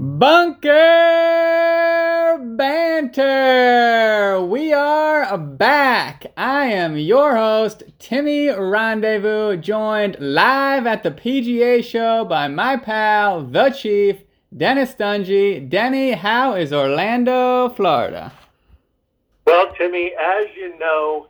Bunker Banter! We are back. I am your host, Timmy Rendezvous, joined live at the PGA show by my pal, the Chief, Dennis Dungy. Denny, how is Orlando, Florida? Well, Timmy, as you know,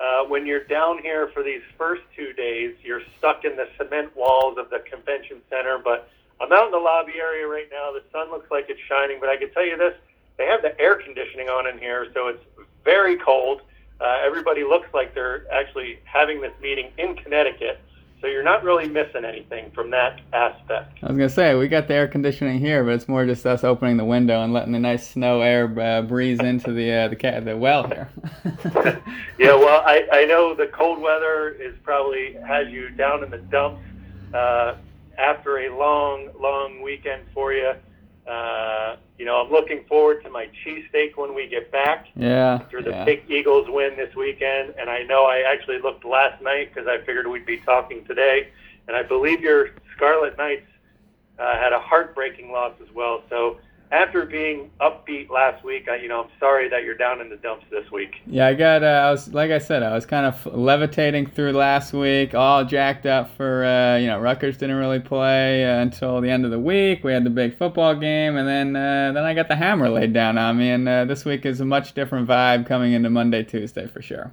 uh, when you're down here for these first two days, you're stuck in the cement walls of the convention center, but I'm out in the lobby area right now. The sun looks like it's shining, but I can tell you this: they have the air conditioning on in here, so it's very cold. Uh, everybody looks like they're actually having this meeting in Connecticut, so you're not really missing anything from that aspect. I was gonna say we got the air conditioning here, but it's more just us opening the window and letting the nice snow air uh, breeze into the uh, the ca- the well here. yeah, well, I, I know the cold weather is probably has you down in the dumps. Uh, after a long, long weekend for you. Uh, you know, I'm looking forward to my cheesesteak when we get back. Yeah. After the yeah. big Eagles win this weekend, and I know I actually looked last night because I figured we'd be talking today, and I believe your Scarlet Knights uh, had a heartbreaking loss as well. So after being upbeat last week, I, you know, I'm sorry that you're down in the dumps this week. Yeah, I got. Uh, I was like I said, I was kind of levitating through last week, all jacked up for. Uh, you know, Rutgers didn't really play uh, until the end of the week. We had the big football game, and then uh, then I got the hammer laid down on me. And uh, this week is a much different vibe coming into Monday, Tuesday for sure.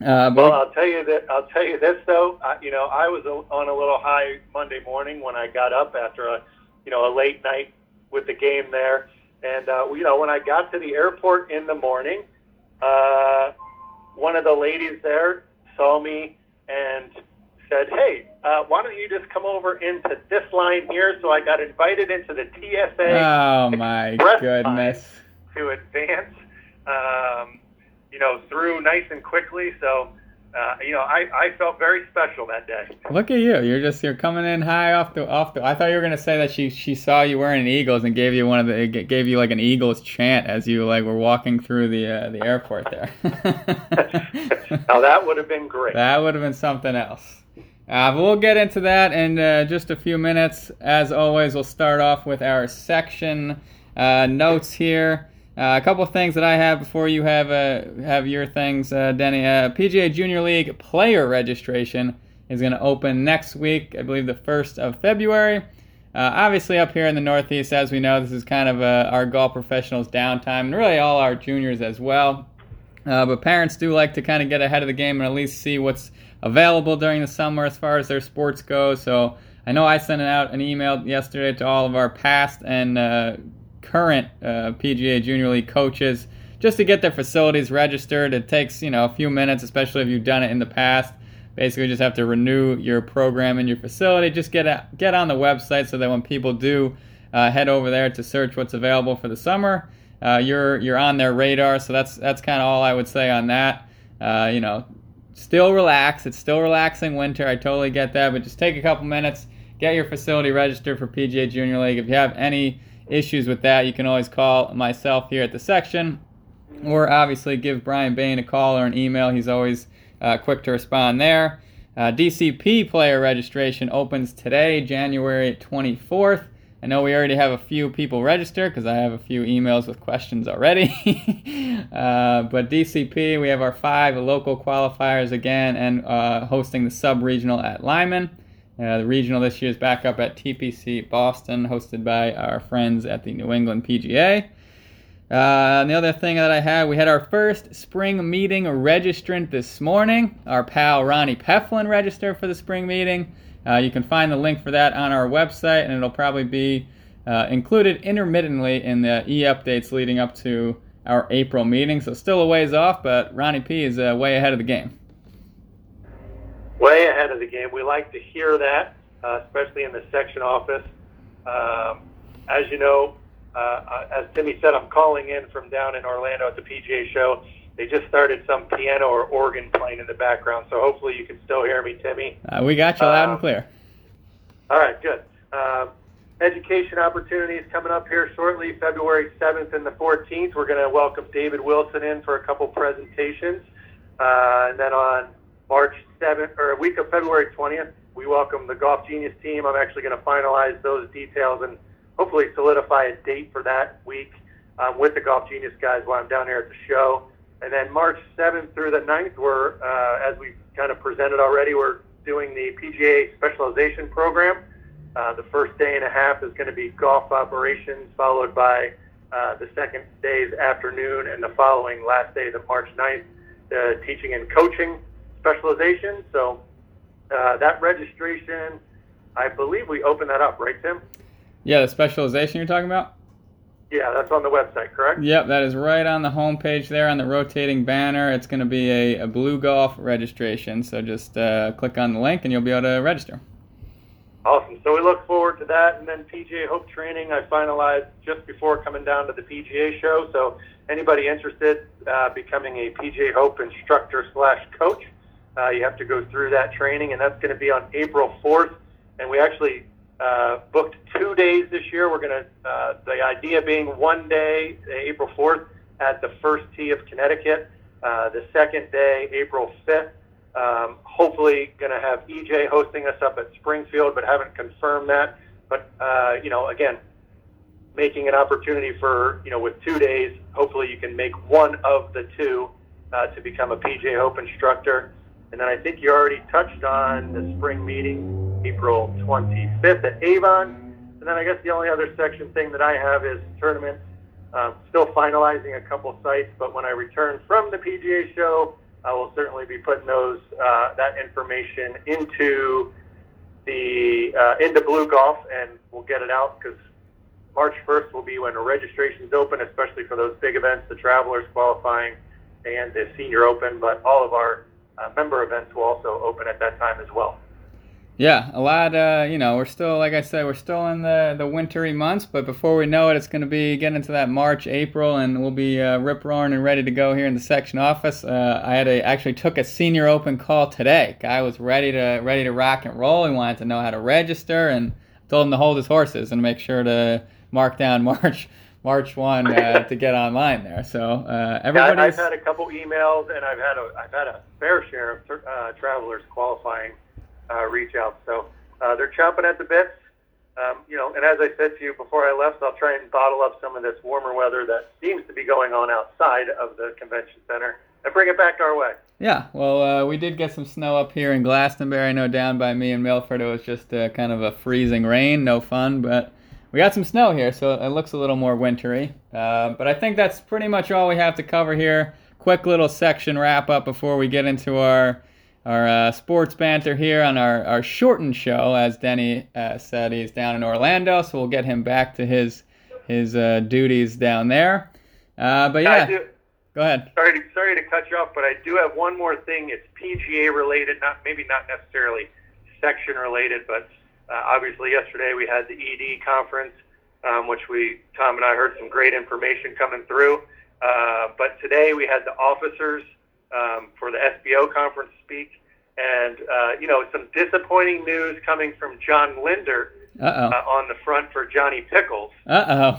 Uh, well, I'll tell you that. I'll tell you this though. I, you know, I was on a little high Monday morning when I got up after a, you know, a late night with the game there. And uh, you know, when I got to the airport in the morning, uh, one of the ladies there saw me and said, "Hey, uh, why don't you just come over into this line here?" So I got invited into the TSA. Oh my goodness! To advance, um, you know, through nice and quickly. So uh, you know, I, I felt very special that day. Look at you! You're just you're coming in high off the off the. I thought you were gonna say that she she saw you wearing an Eagles and gave you one of the gave you like an Eagles chant as you like were walking through the uh, the airport there. now that would have been great. That would have been something else. Uh, but we'll get into that in uh, just a few minutes. As always, we'll start off with our section uh, notes here. Uh, a couple of things that I have before you have uh, have your things, uh, Denny. Uh, PGA Junior League player registration is going to open next week, I believe the first of February. Uh, obviously, up here in the Northeast, as we know, this is kind of uh, our golf professionals' downtime, and really all our juniors as well. but parents do like to kind of get ahead of the game and at least see what's available during the summer as far as their sports go. So I know I sent out an email yesterday to all of our past and current uh, PGA Junior League coaches just to get their facilities registered. It takes you know a few minutes, especially if you've done it in the past. Basically, just have to renew your program in your facility. Just get a, get on the website so that when people do uh, head over there to search what's available for the summer, uh, you're you're on their radar. So that's that's kind of all I would say on that. Uh, you know, still relax. It's still relaxing winter. I totally get that, but just take a couple minutes, get your facility registered for PGA Junior League. If you have any issues with that, you can always call myself here at the section, or obviously give Brian Bain a call or an email. He's always uh, quick to respond there. Uh, DCP player registration opens today, January 24th. I know we already have a few people registered because I have a few emails with questions already. uh, but DCP, we have our five local qualifiers again and uh, hosting the sub regional at Lyman. Uh, the regional this year is back up at TPC Boston, hosted by our friends at the New England PGA. Uh, and the other thing that I had, we had our first spring meeting registrant this morning. Our pal Ronnie Peflin registered for the spring meeting. Uh, you can find the link for that on our website, and it'll probably be uh, included intermittently in the e updates leading up to our April meeting. So, still a ways off, but Ronnie P is uh, way ahead of the game way ahead of the game. We like to hear that, uh, especially in the section office. Um, as you know, uh, as Timmy said, I'm calling in from down in Orlando at the PGA show. They just started some piano or organ playing in the background, so hopefully you can still hear me, Timmy. Uh, we got you loud and um, clear. All right, good. Um, education opportunities coming up here shortly, February 7th and the 14th. We're going to welcome David Wilson in for a couple presentations. Uh, and then on March 7th, or week of February 20th, we welcome the Golf Genius team. I'm actually going to finalize those details and hopefully solidify a date for that week um, with the Golf Genius guys while I'm down here at the show. And then March 7th through the 9th, we're, uh, as we kind of presented already, we're doing the PGA specialization program. Uh, the first day and a half is going to be golf operations, followed by uh, the second day's afternoon, and the following last day, the March 9th, the teaching and coaching specialization. So uh, that registration, I believe we open that up, right, Tim? Yeah, the specialization you're talking about? Yeah, that's on the website, correct? Yep, that is right on the homepage there on the rotating banner. It's going to be a, a blue golf registration. So just uh, click on the link and you'll be able to register. Awesome. So we look forward to that. And then PGA Hope training I finalized just before coming down to the PGA show. So anybody interested uh, becoming a PGA Hope instructor slash coach, uh, you have to go through that training, and that's going to be on April 4th. And we actually uh, booked two days this year. We're going to, uh, the idea being one day, April 4th, at the first tee of Connecticut. Uh, the second day, April 5th. Um, hopefully, going to have EJ hosting us up at Springfield, but haven't confirmed that. But uh, you know, again, making an opportunity for you know, with two days, hopefully you can make one of the two uh, to become a PGA Hope instructor. And then I think you already touched on the spring meeting, April 25th at Avon. And then I guess the only other section thing that I have is tournaments. Um, still finalizing a couple sites, but when I return from the PGA show, I will certainly be putting those uh, that information into the uh, into Blue Golf, and we'll get it out because March 1st will be when registration's open, especially for those big events, the Travelers qualifying and the Senior Open. But all of our uh, member events will also open at that time as well. Yeah, a lot. Uh, you know, we're still, like I said, we're still in the the wintry months, but before we know it, it's going to be getting into that March, April, and we'll be uh, rip roaring and ready to go here in the section office. Uh, I had a, actually took a senior open call today. Guy was ready to ready to rock and roll. He wanted to know how to register, and told him to hold his horses and make sure to mark down March. March one uh, to get online there. So uh, everybody's. Yeah, I've had a couple emails, and I've had a I've had a fair share of uh, travelers qualifying uh, reach out. So uh, they're chomping at the bits. Um, you know, and as I said to you before I left, I'll try and bottle up some of this warmer weather that seems to be going on outside of the convention center and bring it back our way. Yeah, well, uh, we did get some snow up here in Glastonbury. I know down by me in Milford it was just uh, kind of a freezing rain, no fun, but we got some snow here, so it looks a little more wintry. Uh, but I think that's pretty much all we have to cover here. Quick little section wrap up before we get into our our uh, sports banter here on our, our shortened show. As Denny uh, said, he's down in Orlando, so we'll get him back to his his uh, duties down there. Uh, but yeah, do, go ahead. Sorry to, sorry to cut you off, but I do have one more thing. It's PGA related, not maybe not necessarily section related, but uh, obviously yesterday we had the ED conference, um, which we Tom and I heard some great information coming through. Uh, but today we had the officers um, for the SBO conference speak. And, uh, you know, some disappointing news coming from John Lindert uh, on the front for Johnny Pickles.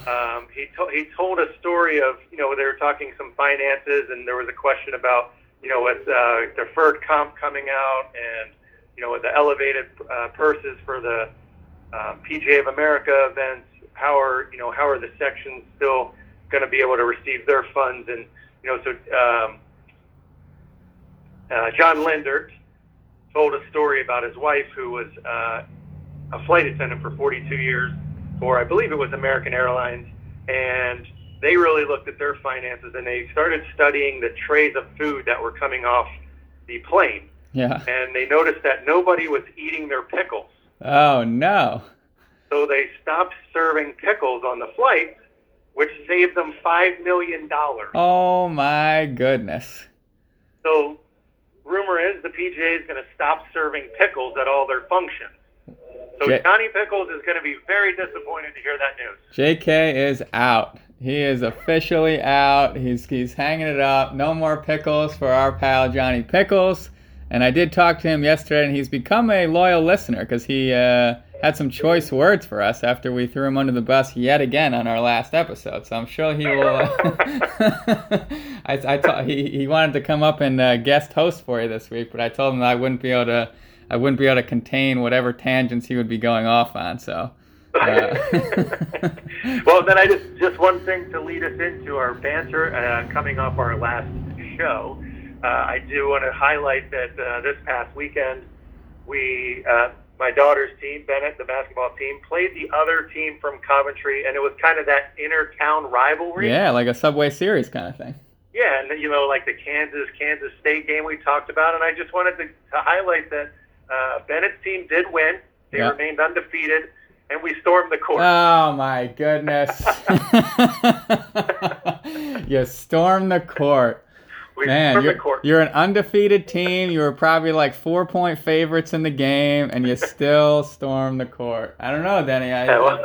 Um, he, to- he told a story of, you know, they were talking some finances, and there was a question about, you know, with uh, deferred comp coming out and, you know, with the elevated uh, purses for the uh, PGA of America events, how are, you know, how are the sections still going to be able to receive their funds? And, you know, so um, uh, John Lindert told a story about his wife who was uh, a flight attendant for 42 years for, I believe it was American Airlines, and they really looked at their finances and they started studying the trays of food that were coming off the plane. Yeah. And they noticed that nobody was eating their pickles. Oh no. So they stopped serving pickles on the flight, which saved them five million dollars. Oh my goodness. So rumor is the PGA is going to stop serving pickles at all their functions. So J- Johnny Pickles is going to be very disappointed to hear that news. JK is out. He is officially out. He's he's hanging it up. No more pickles for our pal Johnny Pickles. And I did talk to him yesterday, and he's become a loyal listener because he uh, had some choice words for us after we threw him under the bus yet again on our last episode. So I'm sure he will. Uh, I, I he he wanted to come up and uh, guest host for you this week, but I told him I wouldn't be able to. I wouldn't be able to contain whatever tangents he would be going off on. So Uh, well, then I just just one thing to lead us into our banter uh, coming off our last show. Uh, I do want to highlight that uh, this past weekend we uh, my daughter's team, Bennett, the basketball team, played the other team from Coventry, and it was kind of that inner town rivalry. yeah, like a Subway Series kind of thing. Yeah, and you know, like the Kansas Kansas State game we talked about, and I just wanted to, to highlight that uh, Bennett's team did win. They Yeah. remained undefeated, and we stormed the court. Oh my goodness! you stormed the court. We Man, you're, you're an undefeated team. You were probably like four point favorites in the game, and you still storm the court. I don't know, Denny. I, Yeah, well,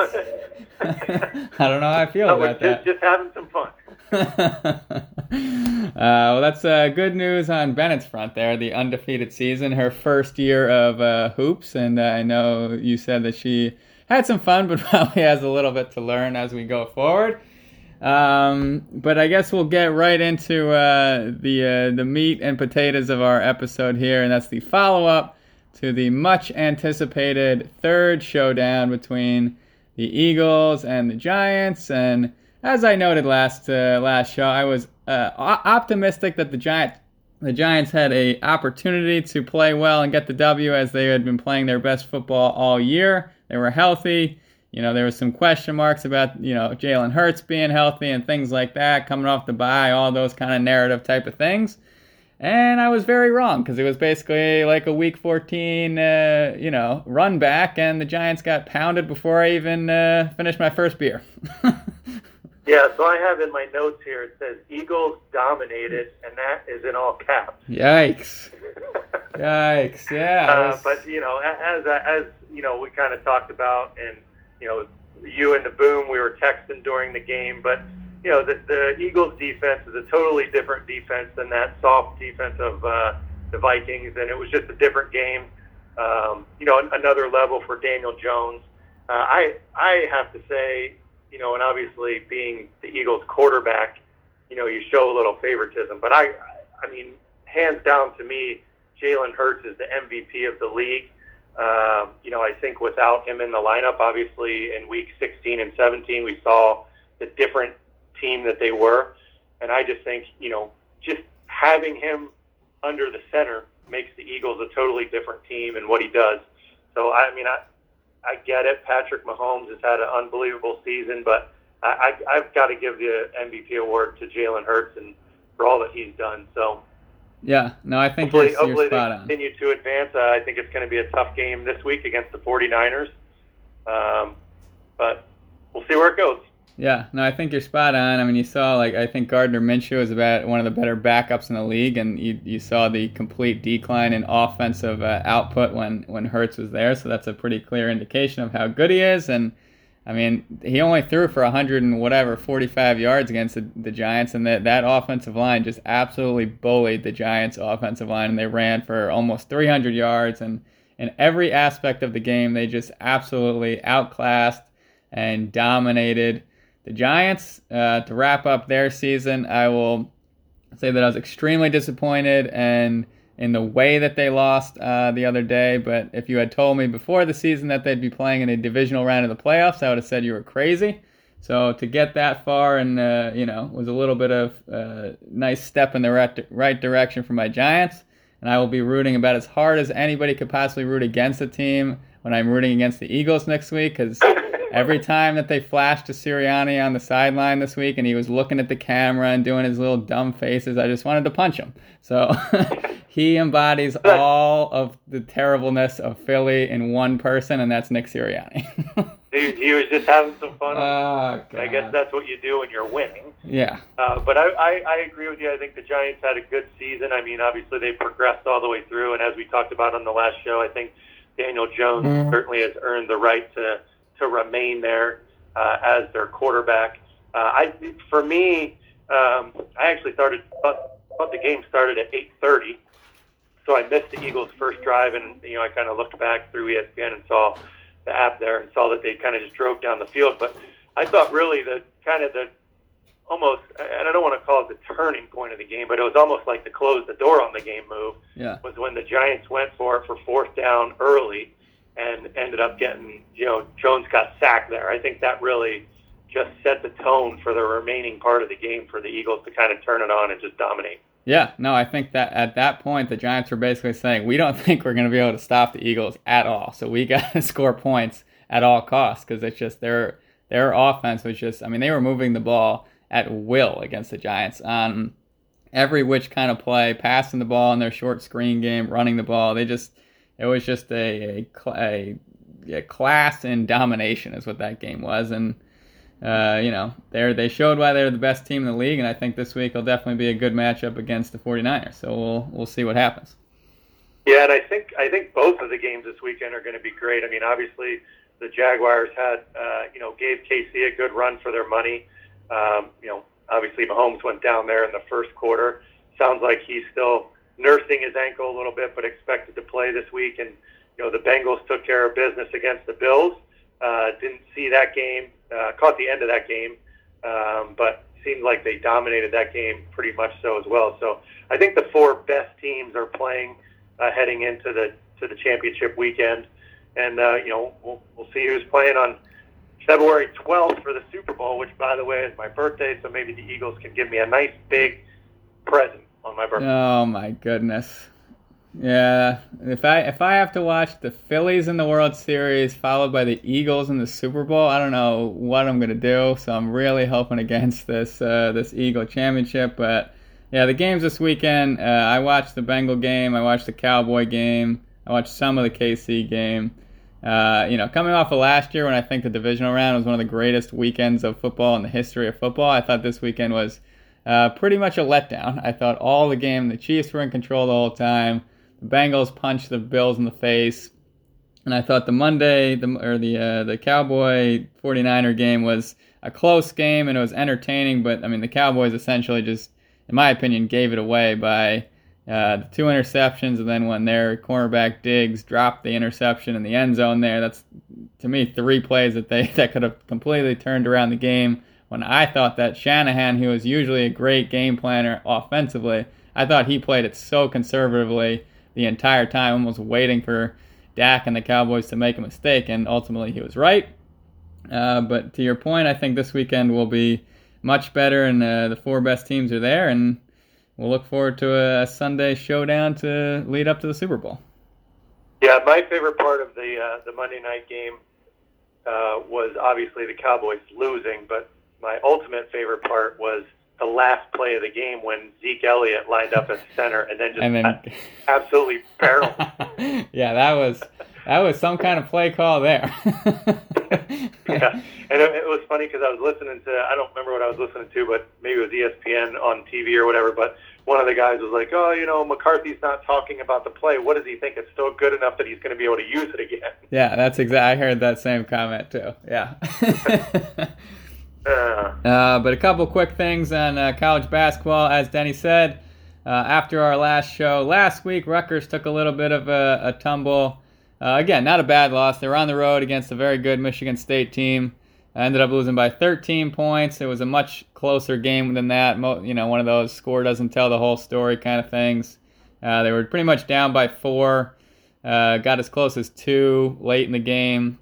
I don't know how I feel no, about just, that. just having some fun. uh, well, that's uh, good news on Bennett's front there. The undefeated season, her first year of uh, hoops, and uh, I know you said that she had some fun, but probably has a little bit to learn as we go forward. Um, but I guess we'll get right into uh, the uh, the meat and potatoes of our episode here, and that's the follow up to the much anticipated third showdown between the Eagles and the Giants. And as I noted last uh, last show, I was uh, optimistic that the Giant the Giants had a opportunity to play well and get the W as they had been playing their best football all year. They were healthy. You know, there was some question marks about, you know, Jalen Hurts being healthy and things like that, coming off the bye, all those kind of narrative type of things. And I was very wrong because it was basically like a week 14, uh, you know, run back, and the Giants got pounded before I even uh, finished my first beer. Yeah, so I have in my notes here it says Eagles dominated, and that is in all caps. Yikes. Yikes. Yeah. Uh, but you know, as as you know, we kind of talked about, and you know, you and the boom, we were texting during the game, but you know, the, the Eagles' defense is a totally different defense than that soft defense of uh, the Vikings, and it was just a different game. Um, you know, another level for Daniel Jones. Uh, I I have to say, you know, and obviously being the Eagles' quarterback, you know, you show a little favoritism, but I I mean, hands down to me, Jalen Hurts is the MVP of the league. Um, you know, I think without him in the lineup, obviously in week 16 and 17, we saw the different team that they were. And I just think, you know, just having him under the center makes the Eagles a totally different team and what he does. So, I mean, I, I get it. Patrick Mahomes has had an unbelievable season, but I, I, I've got to give the MVP award to Jalen Hurts and for all that he's done. So, yeah. No, I think hopefully, you're, you're spot they on. continue to advance. Uh, I think it's going to be a tough game this week against the 49ers. Um, but we'll see where it goes. Yeah, no, I think you're spot on. I mean, you saw like I think Gardner Minshew is about one of the better backups in the league, and you, you saw the complete decline in offensive uh, output when when Hurts was there. So that's a pretty clear indication of how good he is. And I mean, he only threw for 100 and whatever 45 yards against the, the Giants, and that that offensive line just absolutely bullied the Giants' offensive line, and they ran for almost 300 yards. And in every aspect of the game, they just absolutely outclassed and dominated the Giants. Uh, to wrap up their season, I will say that I was extremely disappointed and in the way that they lost uh, the other day. But if you had told me before the season that they'd be playing in a divisional round of the playoffs, I would have said you were crazy. So to get that far and uh, you know was a little bit of uh, nice step in the right, right direction for my Giants. And I will be rooting about as hard as anybody could possibly root against the team when I'm rooting against the Eagles next week because every time that they flashed to Sirianni on the sideline this week and he was looking at the camera and doing his little dumb faces, I just wanted to punch him. So he embodies all of the terribleness of Philly in one person, and that's Nick Sirianni. He, he was just having some fun. oh, I guess that's what you do when you're winning. Yeah. Uh, but I, I, I agree with you. I think the Giants had a good season. I mean, obviously they progressed all the way through, and as we talked about on the last show, I think Daniel Jones Mhm. certainly has earned the right to to remain there uh, as their quarterback. Uh, I, for me, um, I actually started thought, thought the game started at 8:30, so I missed the Eagles' first drive, and you know I kind of looked back through ESPN and saw the app there and saw that they kind of just drove down the field. But I thought really the kind of the almost, and I don't want to call it the turning point of the game, but it was almost like the close the door on the game move Yeah. was when the Giants went for it for fourth down early, and ended up getting, you know, Jones got sacked there. I think that really just set the tone for the remaining part of the game for the Eagles to kind of turn it on and just dominate. Yeah, no, I think that at that point the Giants were basically saying we don't think we're going to be able to stop the Eagles at all. So we got to score points at all costs because it's just their their offense was just I mean they were moving the ball at will against the Giants on every which kind of play, passing the ball in their short screen game, running the ball. They just it was just a a, a, a class in domination is what that game was and uh, you know, they they showed why they're the best team in the league, and I think this week will definitely be a good matchup against the 49ers. So we'll we'll see what happens. Yeah, and I think I think both of the games this weekend are going to be great. I mean, obviously the Jaguars had uh, you know gave KC a good run for their money. Um, you know, obviously Mahomes went down there in the first quarter. Sounds like he's still nursing his ankle a little bit, but expected to play this week. And you know, the Bengals took care of business against the Bills. Uh, didn't see that game uh, caught the end of that game, um, but seemed like they dominated that game pretty much so as well. So I think the four best teams are playing uh, heading into the to the championship weekend, and uh, you know we'll we'll see who's playing on February 12th for the Super Bowl, which by the way is my birthday. So maybe the Eagles can give me a nice big present on my birthday. Oh my goodness. Yeah, if I if I have to watch the Phillies in the World Series followed by the Eagles in the Super Bowl, I don't know what I'm gonna do. So I'm really hoping against this uh, this Eagle championship. But yeah, the games this weekend. Uh, I watched the Bengal game. I watched the Cowboy game. I watched some of the KC game. Uh, you know, coming off of last year when I think the divisional round was one of the greatest weekends of football in the history of football, I thought this weekend was uh, pretty much a letdown. I thought all the game, the Chiefs were in control the whole time. The Bengals punched the Bills in the face. And I thought the Monday the or the uh, the Cowboy 49er game was a close game and it was entertaining, but I mean the Cowboys essentially just in my opinion gave it away by uh, the two interceptions and then when their cornerback Diggs dropped the interception in the end zone there, that's to me three plays that they that could have completely turned around the game. When I thought that Shanahan, who was usually a great game planner offensively, I thought he played it so conservatively the entire time, almost waiting for Dak and the Cowboys to make a mistake, and ultimately he was right. Uh, but to your point, I think this weekend will be much better, and uh, the four best teams are there, and we'll look forward to a Sunday showdown to lead up to the Super Bowl. Yeah, my favorite part of the uh, the Monday night game uh, was obviously the Cowboys losing, but my ultimate favorite part was the last play of the game when Zeke Elliott lined up at center and then just and then, absolutely barreled. yeah, that was that was some kind of play call there. yeah, and it, it was funny because I was listening to I don't remember what I was listening to, but maybe it was ESPN on TV or whatever. But one of the guys was like, "Oh, you know, McCarthy's not talking about the play. What does he think? It's still good enough that he's going to be able to use it again." Yeah, that's exactly. I heard that same comment too. Yeah. Uh, but a couple quick things on uh, college basketball. As Denny said, uh, after our last show last week, Rutgers took a little bit of a, a tumble. Uh, again, not a bad loss. They were on the road against a very good Michigan State team. Ended up losing by 13 points. It was a much closer game than that. Mo- you know, one of those score doesn't tell the whole story kind of things. Uh, they were pretty much down by four. Uh, got as close as two late in the game.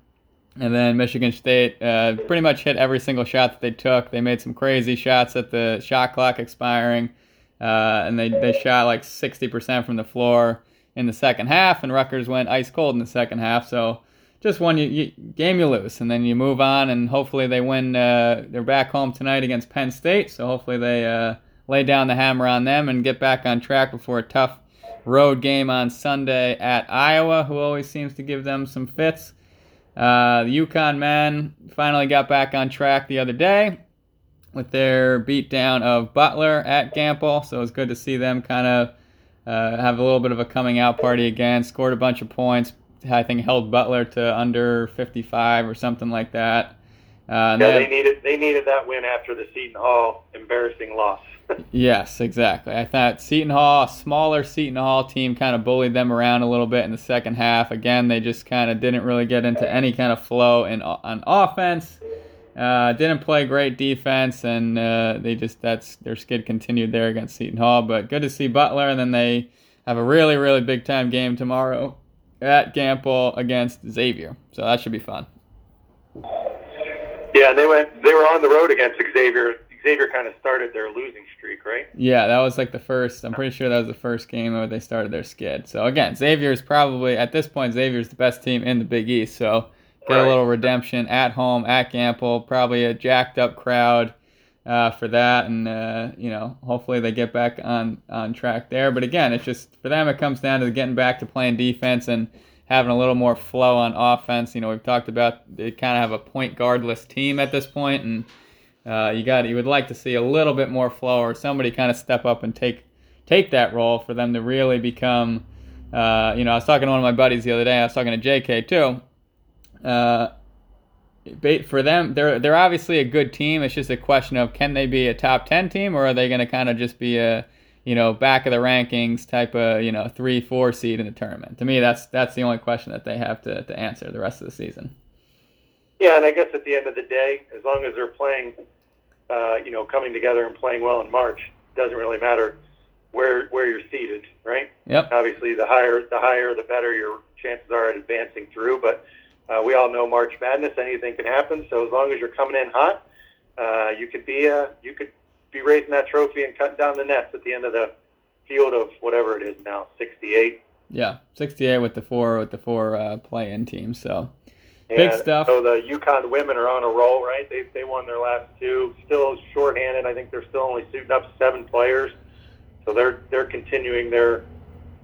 And then Michigan State uh, pretty much hit every single shot that they took. They made some crazy shots at the shot clock expiring, uh, and they, they shot like 60% from the floor in the second half, and Rutgers went ice cold in the second half. So just one you, you, game you lose, and then you move on, and hopefully they win. Uh, they're back home tonight against Penn State, so hopefully they uh, lay down the hammer on them and get back on track before a tough road game on Sunday at Iowa, who always seems to give them some fits. Uh, the UConn men finally got back on track the other day with their beatdown of Butler at Gampel. so it was good to see them kind of uh, have a little bit of a coming out party again. Scored a bunch of points. I think held Butler to under 55 or something like that. Uh, yeah, they, they needed they needed that win after the Seton Hall embarrassing loss yes, exactly. I thought Seton Hall, a smaller Seton Hall team, kind of bullied them around a little bit in the second half. Again, they just kind of didn't really get into any kind of flow in on offense. Uh, didn't play great defense, and uh, they just that's their skid continued there against Seton Hall. But good to see Butler, and then they have a really really big time game tomorrow at Gampel against Xavier. So that should be fun. Yeah, they went. They were on the road against Xavier. Xavier kind of started their losing streak, right? Yeah, that was like the first. I'm pretty sure that was the first game where they started their skid. So again, Xavier is probably at this point Xavier's the best team in the Big East. So get right. a little redemption at home at Gampel. Probably a jacked up crowd uh, for that, and uh, you know hopefully they get back on on track there. But again, it's just for them it comes down to getting back to playing defense and having a little more flow on offense. You know we've talked about they kind of have a point guardless team at this point, and uh, you got you would like to see a little bit more flow or somebody kind of step up and take take that role for them to really become. Uh, you know, I was talking to one of my buddies the other day. I was talking to J.K. too. Uh, for them, they're they're obviously a good team. It's just a question of can they be a top ten team or are they going to kind of just be a you know back of the rankings type of you know three four seed in the tournament. To me, that's that's the only question that they have to to answer the rest of the season. Yeah, and I guess at the end of the day, as long as they're playing, uh, you know, coming together and playing well in March, doesn't really matter where where you're seated, right? Yep. Obviously, the higher the higher the better your chances are at advancing through. But uh, we all know March Madness; anything can happen. So as long as you're coming in hot, uh, you could be uh, you could be raising that trophy and cutting down the nets at the end of the field of whatever it is now, 68. Yeah, 68 with the four with the four uh, play-in teams. So Big stuff. So the UConn women are on a roll, right? They they won their last two. Still shorthanded. I think they're still only suiting up seven players. So they're they're continuing their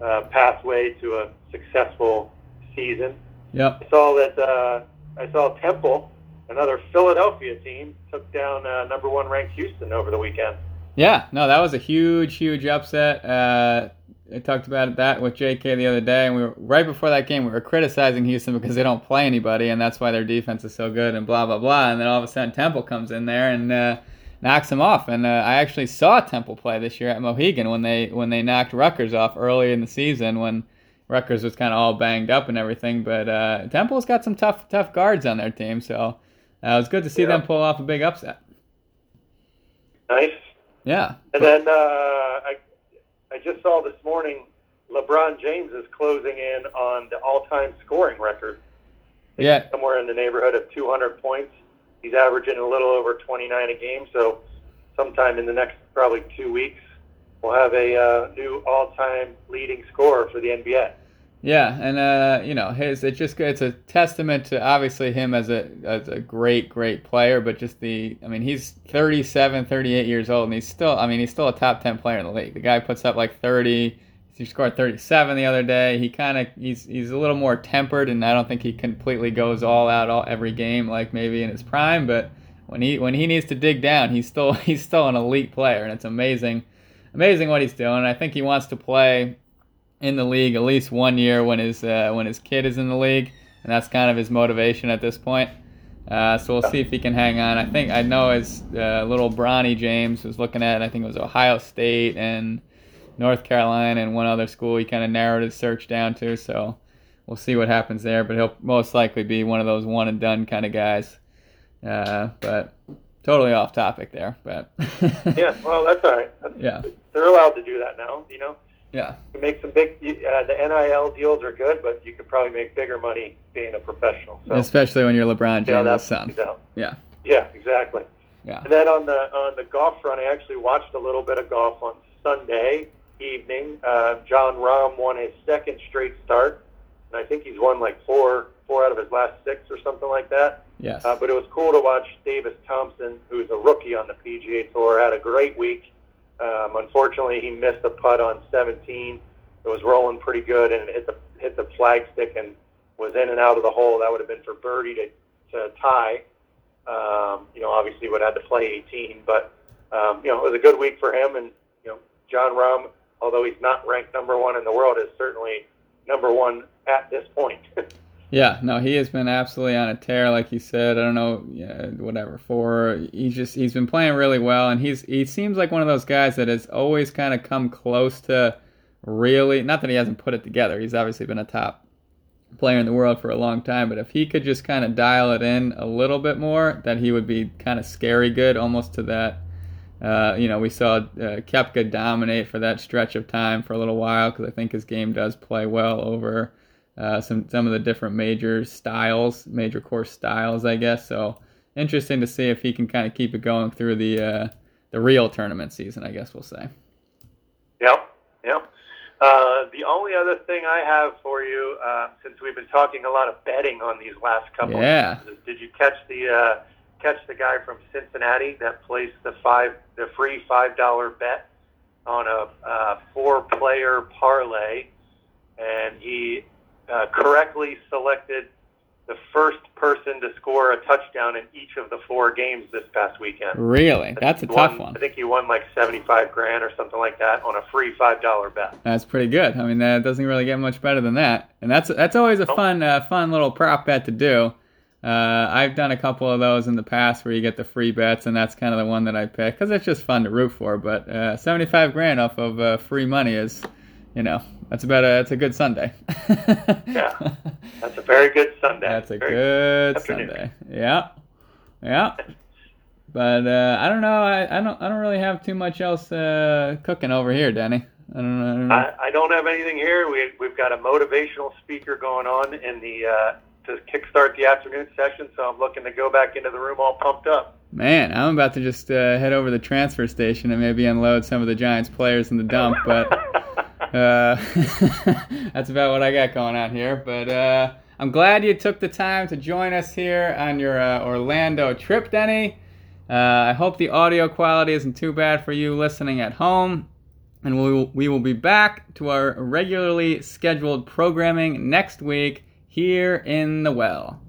uh, pathway to a successful season. Yep. I saw that. Uh, I saw Temple, another Philadelphia team, took down uh, number one ranked Houston over the weekend. Yeah, no, that was a huge, huge upset. Uh, I talked about that with JK the other day, and we were right before that game. We were criticizing Houston because they don't play anybody, and that's why their defense is so good, and blah blah blah. And then all of a sudden, Temple comes in there and uh, knocks them off. And uh, I actually saw Temple play this year at Mohegan when they when they knocked Rutgers off early in the season when Rutgers was kind of all banged up and everything. But uh, Temple's got some tough tough guards on their team, so uh, it was good to see yeah. them pull off a big upset. Nice. Yeah. And then uh, I I just saw this morning LeBron James is closing in on the all-time scoring record. Yeah, somewhere in the neighborhood of 200 points. He's averaging a little over 29 a game. So, sometime in the next probably two weeks, we'll have a uh, new all-time leading scorer for the NBA. Yeah, and uh, you know, his it's just it's a testament to obviously him as a as a great great player, but just the I mean, he's 37, 38 years old and he's still I mean, he's still a top 10 player in the league. The guy puts up like 30, he scored 37 the other day. He kind of he's he's a little more tempered and I don't think he completely goes all out all every game like maybe in his prime, but when he when he needs to dig down, he's still he's still an elite player and it's amazing amazing what he's doing. I think he wants to play in the league at least one year when his uh, when his kid is in the league, and that's kind of his motivation at this point. Uh, so we'll see if he can hang on. I think I know his uh, little Bronny James was looking at. I think it was Ohio State and North Carolina and one other school. He kind of narrowed his search down to. So we'll see what happens there. But he'll most likely be one of those one and done kind of guys. Uh, but totally off topic there. But yeah, well that's all right. That's, yeah, they're allowed to do that now. You know. Yeah. You make some big. Uh, the NIL deals are good, but you could probably make bigger money being a professional. So. Especially when you're LeBron James' yeah, son. Yeah. Yeah, exactly. Yeah. And then on the on the golf front, I actually watched a little bit of golf on Sunday evening. Uh, Jon Rahm won his second straight start, and I think he's won like four four out of his last six or something like that. Yes. Uh, but it was cool to watch Davis Thompson, who's a rookie on the PGA Tour, had a great week um, unfortunately, he missed a putt on 17. It was rolling pretty good and it hit the hit the flagstick and was in and out of the hole. That would have been for birdie to, to tie. Um, you know, obviously would have had to play 18, but um, you know it was a good week for him. And you know, Jon Rahm, although he's not ranked number one in the world, is certainly number one at this point. Yeah, no, he has been absolutely on a tear, like you said. I don't know, yeah, whatever. For he's just he's been playing really well, and he's he seems like one of those guys that has always kind of come close to really. Not that he hasn't put it together. He's obviously been a top player in the world for a long time, but if he could just kind of dial it in a little bit more, that he would be kind of scary good, almost to that. Uh, you know, we saw uh, Koepka dominate for that stretch of time for a little while because I think his game does play well over uh, some some of the different major styles, major course styles, I guess. So interesting to see if he can kind of keep it going through the uh, the real tournament season. I guess we'll say. Yep, yep. Uh, the only other thing I have for you, uh, since we've been talking a lot of betting on these last couple, yeah. of did you catch the uh, catch the guy from Cincinnati that placed the five the free five dollar bet on a uh, four player parlay, and he uh, correctly selected the first person to score a touchdown in each of the four games this past weekend. Really, that's a He tough one. I think he won like seventy-five grand or something like that on a free five-dollar bet. That's pretty good. I mean, that doesn't really get much better than that, and that's that's always a fun uh, fun little prop bet to do. Uh, I've done a couple of those in the past where you get the free bets, and that's kind of the one that I pick because it's just fun to root for. But uh, seventy five grand off of uh, free money is, you know, that's about a that's a good Sunday. Yeah. That's a very good Sunday. That's a Very- good afternoon. Sunday. Yeah, yeah. But uh, I don't know. I, I don't. I don't really have too much else uh, cooking over here, Danny. I don't know. I don't know. I, I don't have anything here. We, we've got a motivational speaker going on in the uh, to kickstart the afternoon session, so I'm looking to go back into the room all pumped up. Man, I'm about to just uh, head over to the transfer station and maybe unload some of the Giants players in the dump, but uh, that's about what I got going on here. But uh, I'm glad you took the time to join us here on your uh, Orlando trip, Denny. Uh, I hope the audio quality isn't too bad for you listening at home. And we will, we will be back to our regularly scheduled programming next week here in the well.